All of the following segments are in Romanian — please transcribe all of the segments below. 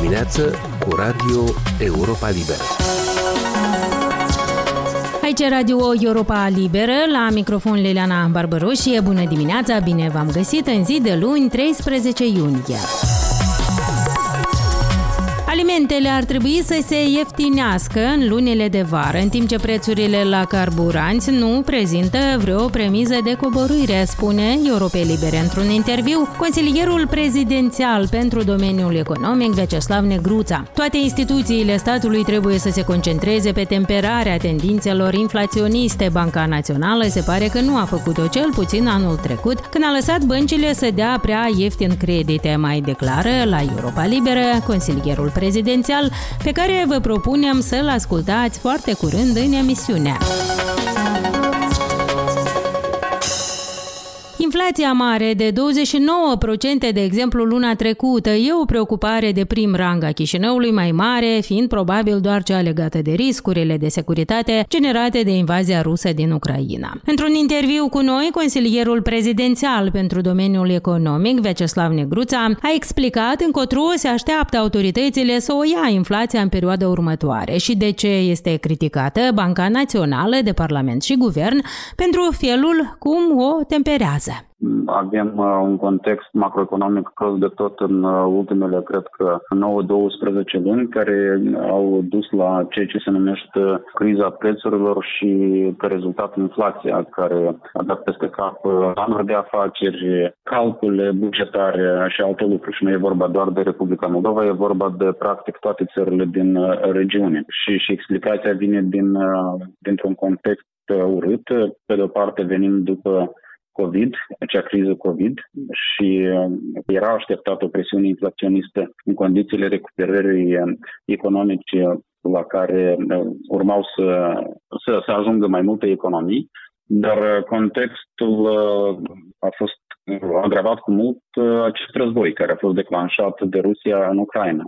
dimineață cu Radio Europa Liberă. Aici Radio Europa Liberă, la microfon Liliana Barbăroșie. Bună dimineața, bine v-am găsit în zi de luni, 13 iunie. Alimentele ar trebui să se ieftinească în lunile de vară, în timp ce prețurile la carburanți nu prezintă vreo premiză de coborâre, spune Europei Libere într-un interviu consilierul prezidențial pentru domeniul economic Veceslav Negruța. Toate instituțiile statului trebuie să se concentreze pe temperarea tendințelor inflaționiste. Banca Națională se pare că nu a făcut-o cel puțin anul trecut, când a lăsat băncile să dea prea ieftin credite, mai declară la Europa Liberă consilierul prezidențial pe care vă propunem să-l ascultați foarte curând în emisiunea. Inflația mare de 29%, de exemplu, luna trecută, e o preocupare de prim rang a Chișinăului mai mare, fiind probabil doar cea legată de riscurile de securitate generate de invazia rusă din Ucraina. Într-un interviu cu noi, consilierul prezidențial pentru domeniul economic, Veceslav Negruța, a explicat încotro se așteaptă autoritățile să o ia inflația în perioada următoare și de ce este criticată Banca Națională de Parlament și Guvern pentru felul cum o temperează. Avem uh, un context macroeconomic prost de tot în uh, ultimele, cred că, 9-12 luni, care au dus la ceea ce se numește criza prețurilor și pe rezultat inflația, care a dat peste cap uh, anuri de afaceri, calcule bugetare și alte lucruri. Și nu e vorba doar de Republica Moldova, e vorba de practic toate țările din regiune. Și, și explicația vine din, dintr-un context urât, pe de o parte venim după COVID, acea criză COVID și uh, era așteptată o presiune inflaționistă în condițiile recuperării uh, economice la care uh, urmau să, să, să ajungă mai multe economii, dar contextul a fost agravat cu mult acest război care a fost declanșat de Rusia în Ucraina.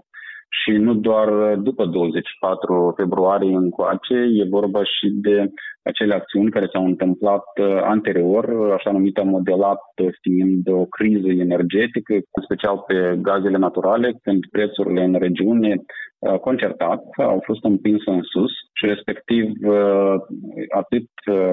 Și nu doar după 24 februarie încoace, e vorba și de acele acțiuni care s-au întâmplat uh, anterior, așa numită modelat fiind o criză energetică, în special pe gazele naturale, când prețurile în regiune uh, concertat au fost împinse în sus și respectiv uh, atât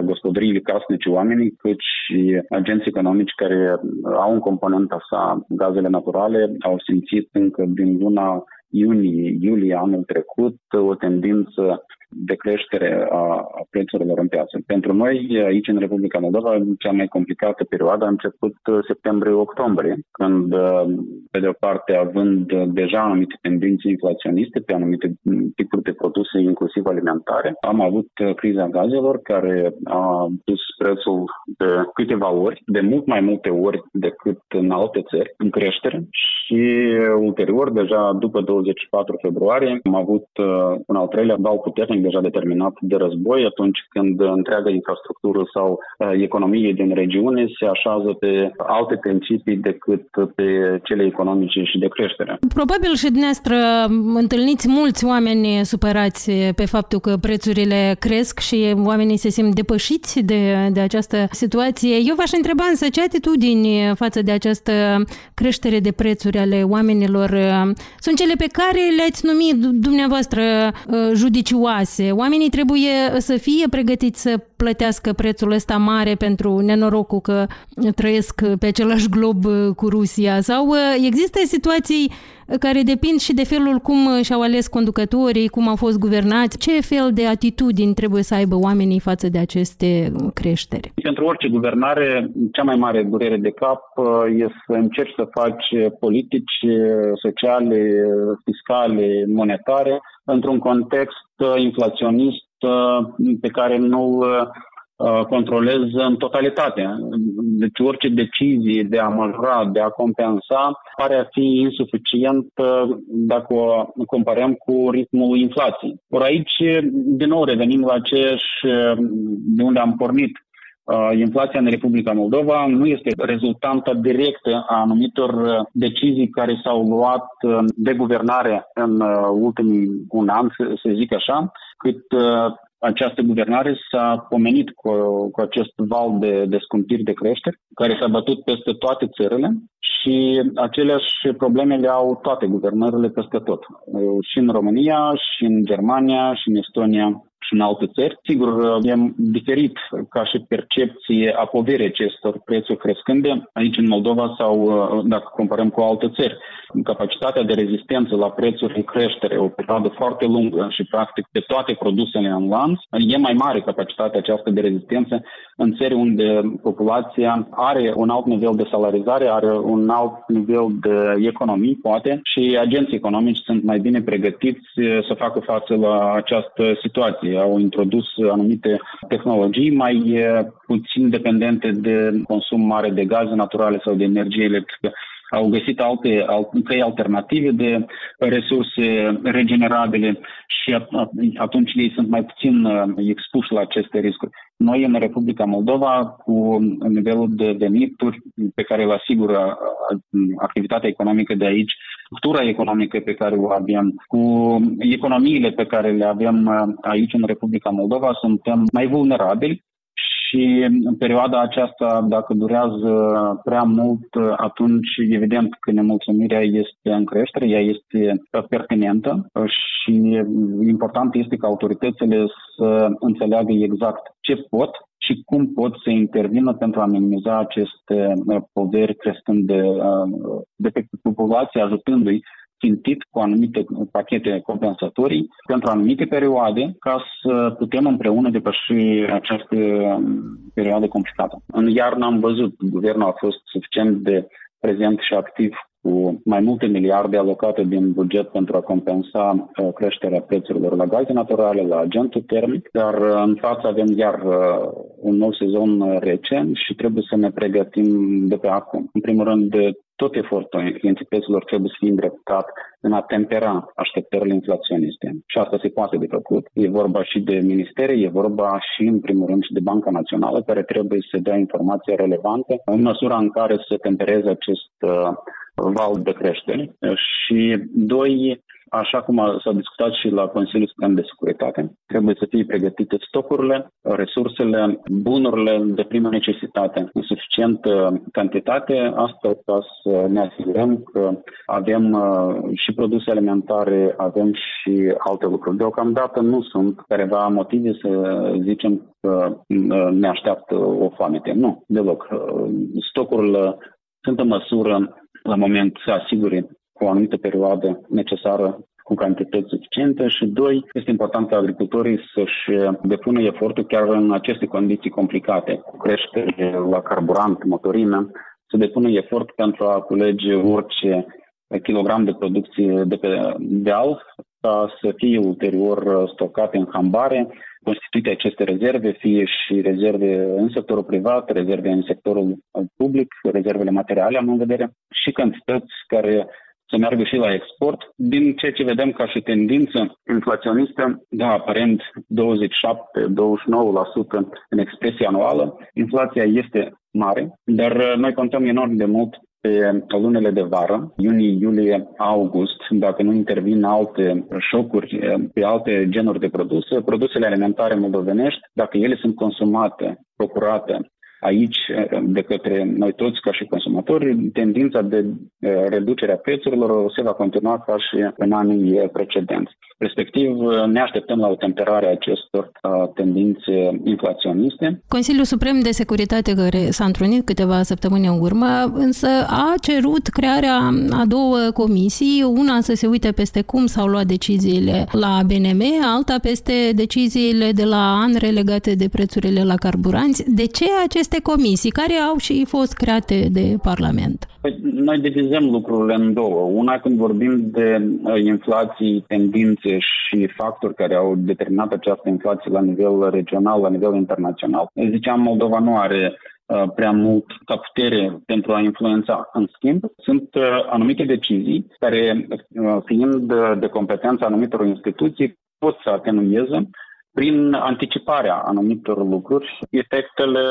gospodăriile casnice oamenii cât și agenții economici care au în componenta sa gazele naturale au simțit încă din luna iunie, iulie anul trecut o tendință de creștere a prețurilor în piață. Pentru noi, aici în Republica Moldova, cea mai complicată perioadă a început septembrie-octombrie, când, pe de o parte, având deja anumite tendințe inflaționiste pe anumite tipuri de produse, inclusiv alimentare, am avut criza gazelor, care a dus prețul de câteva ori, de mult mai multe ori decât în alte țări, în creștere și ulterior, deja după 24 februarie, am avut un al treilea val puternic puternic deja determinat de război atunci când întreaga infrastructură sau uh, economie din regiune se așează pe alte principii decât pe cele economice și de creștere. Probabil și dumneavoastră întâlniți mulți oameni supărați pe faptul că prețurile cresc și oamenii se simt depășiți de, de această situație. Eu v-aș întreba însă ce atitudini față de această creștere de prețuri ale oamenilor sunt cele pe care le-ați numit dumneavoastră uh, judicioase clase. Oamenii trebuie să fie pregătiți să plătească prețul ăsta mare pentru nenorocul că trăiesc pe același glob cu Rusia sau uh, există situații care depind și de felul cum și-au ales conducătorii, cum au fost guvernați, ce fel de atitudini trebuie să aibă oamenii față de aceste creșteri? Pentru orice guvernare, cea mai mare durere de cap uh, este să încerci să faci politici sociale, fiscale, monetare într-un context uh, inflaționist uh, pe care nu uh, controlez în totalitate. Deci orice decizie de a majora, de a compensa, pare a fi insuficient dacă o comparăm cu ritmul inflației. Ori aici, din nou, revenim la aceeași de unde am pornit. Uh, inflația în Republica Moldova nu este rezultantă directă a anumitor uh, decizii care s-au luat de guvernare în uh, ultimii un an, să zic așa, cât această guvernare s-a pomenit cu, cu acest val de, de scumpiri de creșteri, care s-a bătut peste toate țările și aceleași probleme le au toate guvernările peste tot. Și în România, și în Germania, și în Estonia, și în alte țări. Sigur, e diferit ca și percepție a poverii acestor prețuri crescânde aici în Moldova sau dacă comparăm cu alte țări. Capacitatea de rezistență la prețuri în creștere, o perioadă foarte lungă și practic pe toate produsele în lanț, e mai mare capacitatea aceasta de rezistență în țări unde populația are un alt nivel de salarizare, are un alt nivel de economie, poate, și agenții economici sunt mai bine pregătiți să facă față la această situație. Au introdus anumite tehnologii mai puțin dependente de consum mare de gaze naturale sau de energie electrică au găsit alte, alte căi alternative de resurse regenerabile și atunci ei sunt mai puțin expuși la aceste riscuri. Noi în Republica Moldova, cu nivelul de venituri pe care îl asigură activitatea economică de aici, structura economică pe care o avem, cu economiile pe care le avem aici în Republica Moldova, suntem mai vulnerabili și în perioada aceasta, dacă durează prea mult, atunci evident că nemulțumirea este în creștere, ea este pertinentă și important este ca autoritățile să înțeleagă exact ce pot și cum pot să intervină pentru a minimiza aceste poveri crescând de, de pe populație, ajutându-i țintit cu anumite pachete compensatorii pentru anumite perioade ca să putem împreună depăși această perioadă complicată. În iarnă am văzut, guvernul a fost suficient de prezent și activ cu mai multe miliarde alocate din buget pentru a compensa uh, creșterea prețurilor la gaze naturale, la agentul termic, dar uh, în față avem iar uh, un nou sezon recent și trebuie să ne pregătim de pe acum. În primul rând, tot efortul entităților trebuie să fie îndreptat în a tempera așteptările inflaționiste. Și asta se poate de făcut. E vorba și de ministere, e vorba și, în primul rând, și de Banca Națională, care trebuie să dea informații relevante în măsura în care să tempereze acest uh, val de creștere. Și, doi, Așa cum s-a discutat și la Consiliul Suprem de Securitate, trebuie să fie pregătite stocurile, resursele, bunurile de primă necesitate în suficientă cantitate, asta ca să ne asigurăm că avem uh, și produse alimentare, avem și alte lucruri. Deocamdată nu sunt careva motive să zicem că uh, ne așteaptă o foamete. Nu, deloc. Uh, stocurile sunt în măsură la moment să asigure cu o anumită perioadă necesară cu cantități suficiente și, doi, este important ca agricultorii să-și depună efortul chiar în aceste condiții complicate, cu creștere la carburant, motorină, să depună efort pentru a culege orice kilogram de producție de pe deal ca să fie ulterior stocate în hambare, constituite aceste rezerve, fie și rezerve în sectorul privat, rezerve în sectorul public, rezervele materiale am în vedere și cantități care să meargă și la export. Din ceea ce vedem ca și tendință inflaționistă, da, aparent 27-29% în expresie anuală, inflația este mare, dar uh, noi contăm enorm de mult pe lunele de vară, iunie, iulie, august, dacă nu intervin alte șocuri uh, pe alte genuri de produse, produsele alimentare moldovenești, dacă ele sunt consumate, procurate aici de către noi toți ca și consumatori, tendința de reducere a prețurilor se va continua ca și în anii precedenți. Respectiv, ne așteptăm la o temperare a acestor tendințe inflaționiste. Consiliul Suprem de Securitate, care s-a întrunit câteva săptămâni în urmă, însă a cerut crearea a două comisii, una să se uite peste cum s-au luat deciziile la BNM, alta peste deciziile de la ANRE legate de prețurile la carburanți. De ce acest aceste comisii, care au și fost create de Parlament? Păi, noi divizăm lucrurile în două. Una când vorbim de uh, inflații, tendințe și factori care au determinat această inflație la nivel regional, la nivel internațional. Ziceam, Moldova nu are uh, prea mult ca putere pentru a influența. În schimb, sunt uh, anumite decizii care, fiind de competența anumitor instituții, pot să atenueze prin anticiparea anumitor lucruri, efectele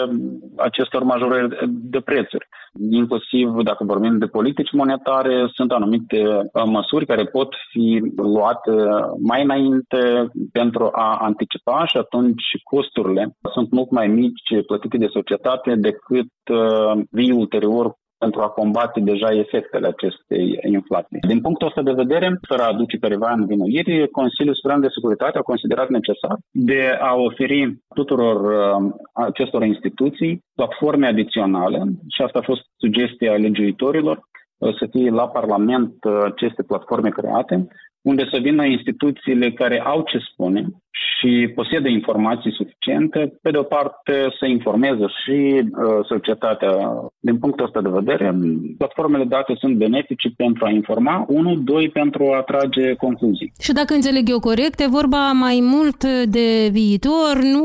acestor majorări de prețuri. Inclusiv, dacă vorbim de politici monetare, sunt anumite uh, măsuri care pot fi luate mai înainte pentru a anticipa și atunci costurile sunt mult mai mici plătite de societate decât uh, vii ulterior pentru a combate deja efectele acestei inflații. Din punctul ăsta de vedere, fără a aduce careva învinuiri, Consiliul Suprem de Securitate a considerat necesar de a oferi tuturor uh, acestor instituții platforme adiționale și asta a fost sugestia legiuitorilor uh, să fie la Parlament uh, aceste platforme create, unde să vină instituțiile care au ce spune și posedă informații suficiente, pe de o parte să informeze și uh, societatea. Din punctul ăsta de vedere, platformele date sunt benefice pentru a informa, unu, doi, pentru a trage concluzii. Și dacă înțeleg eu corect, e vorba mai mult de viitor, nu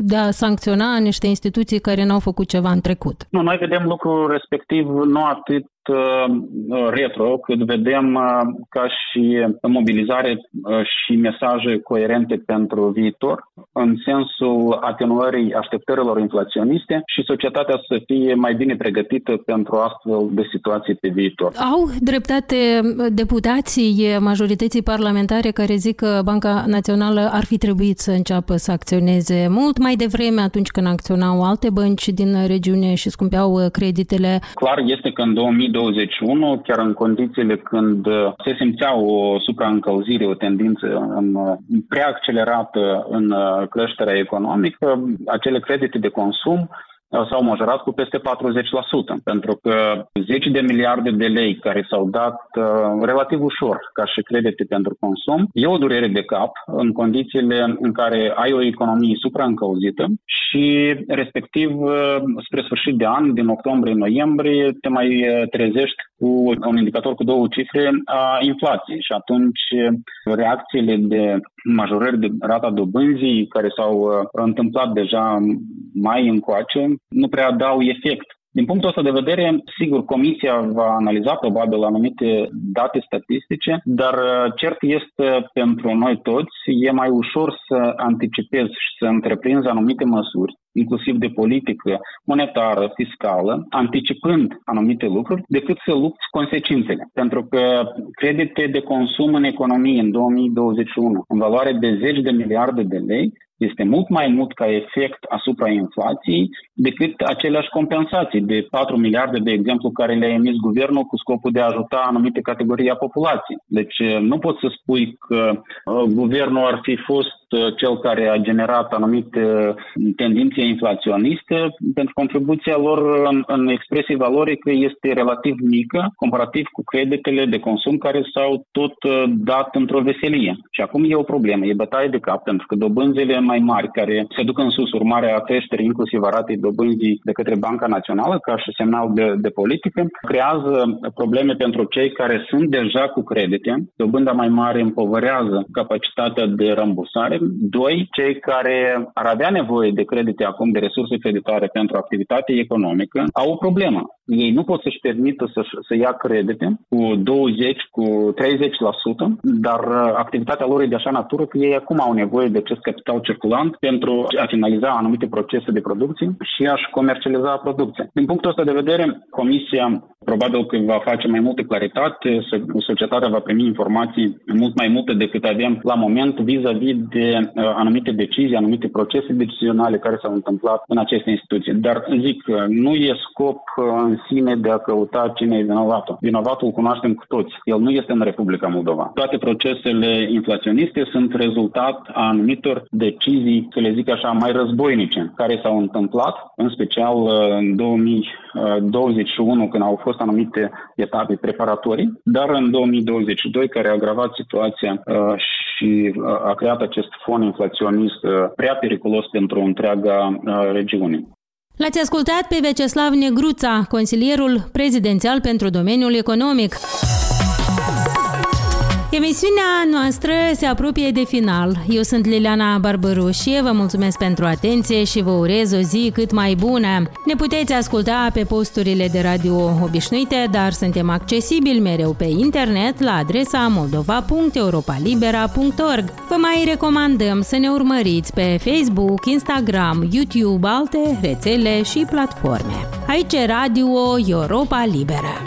de a sancționa niște instituții care n-au făcut ceva în trecut. Nu, noi vedem lucrul respectiv nu atât uh, retro, cât vedem uh, ca și mobilizare și mesaje coerente pentru viitor, în sensul atenuării așteptărilor inflaționiste și societatea să fie mai bine pregătită pentru astfel de situații pe viitor. Au dreptate deputații majorității parlamentare care zic că Banca Națională ar fi trebuit să înceapă să acționeze mult mai devreme atunci când acționau alte bănci din regiune și scumpeau creditele. Clar este că în 2021, chiar în condițiile când se simțea o supraîncălzire, o tendință în prea accelerată în uh, creșterea economică, acele credite de consum s-au majorat cu peste 40%, pentru că 10 de miliarde de lei care s-au dat uh, relativ ușor ca și credite pentru consum, e o durere de cap în condițiile în care ai o economie supraîncălzită și respectiv uh, spre sfârșit de an, din octombrie-noiembrie, te mai uh, trezești cu un indicator cu două cifre a inflației. Și atunci uh, reacțiile de majorări de rata dobânzii care s-au uh, întâmplat deja mai încoace nu prea dau efect din punctul ăsta de vedere, sigur, Comisia va analiza probabil anumite date statistice, dar uh, cert este pentru noi toți, e mai ușor să anticipezi și să întreprinzi anumite măsuri inclusiv de politică monetară, fiscală, anticipând anumite lucruri, decât să lupți consecințele. Pentru că credite de consum în economie în 2021, în valoare de 10 de miliarde de lei, este mult mai mult ca efect asupra inflației decât aceleași compensații de 4 miliarde, de exemplu, care le-a emis guvernul cu scopul de a ajuta anumite categorii a populației. Deci nu poți să spui că uh, guvernul ar fi fost uh, cel care a generat anumite uh, tendințe inflaționiste, pentru contribuția lor în, în expresie valorică este relativ mică, comparativ cu creditele de consum care s-au tot dat într-o veselie. Și acum e o problemă, e bătaie de cap, pentru că dobânzile mai mari care se duc în sus, urmare a creșterii inclusiv a ratei dobânzii de către Banca Națională ca și semnal de, de politică, creează probleme pentru cei care sunt deja cu credite. Dobânda mai mare împovărează capacitatea de rambursare. Doi, cei care ar avea nevoie de credite acum, de resurse creditare pentru activitate economică, au o problemă. Ei nu pot să-și permită să, să ia credite cu 20, cu 30%, dar uh, activitatea lor e de așa natură că ei acum au nevoie de acest capital circulant pentru a finaliza anumite procese de producție și a-și comercializa producția. Din punctul ăsta de vedere, Comisia probabil că va face mai multă claritate, societatea va primi informații mult mai multe decât avem la moment vis-a-vis de uh, anumite decizii, anumite procese decizionale care s-au întâmplat în aceste instituții. Dar zic, nu e scop uh, în sine de a căuta cine e vinovatul. Vinovatul cunoaștem cu toți. El nu este în Republica Moldova. Toate procesele inflaționiste sunt rezultat a anumitor decizii, să le zic așa, mai războinice, care s-au întâmplat, în special uh, în 2021, când au fost anumite etape preparatorii, dar în 2022, care a agravat situația uh, și uh, a creat acest fond inflaționist prea periculos pentru întreaga regiune. L-ați ascultat pe Veceslav Negruța, consilierul prezidențial pentru domeniul economic. Emisiunea noastră se apropie de final. Eu sunt Liliana Barbărușie, vă mulțumesc pentru atenție și vă urez o zi cât mai bună. Ne puteți asculta pe posturile de radio obișnuite, dar suntem accesibili mereu pe internet la adresa moldova.europalibera.org. Vă mai recomandăm să ne urmăriți pe Facebook, Instagram, YouTube, alte rețele și platforme. Aici Radio Europa Liberă.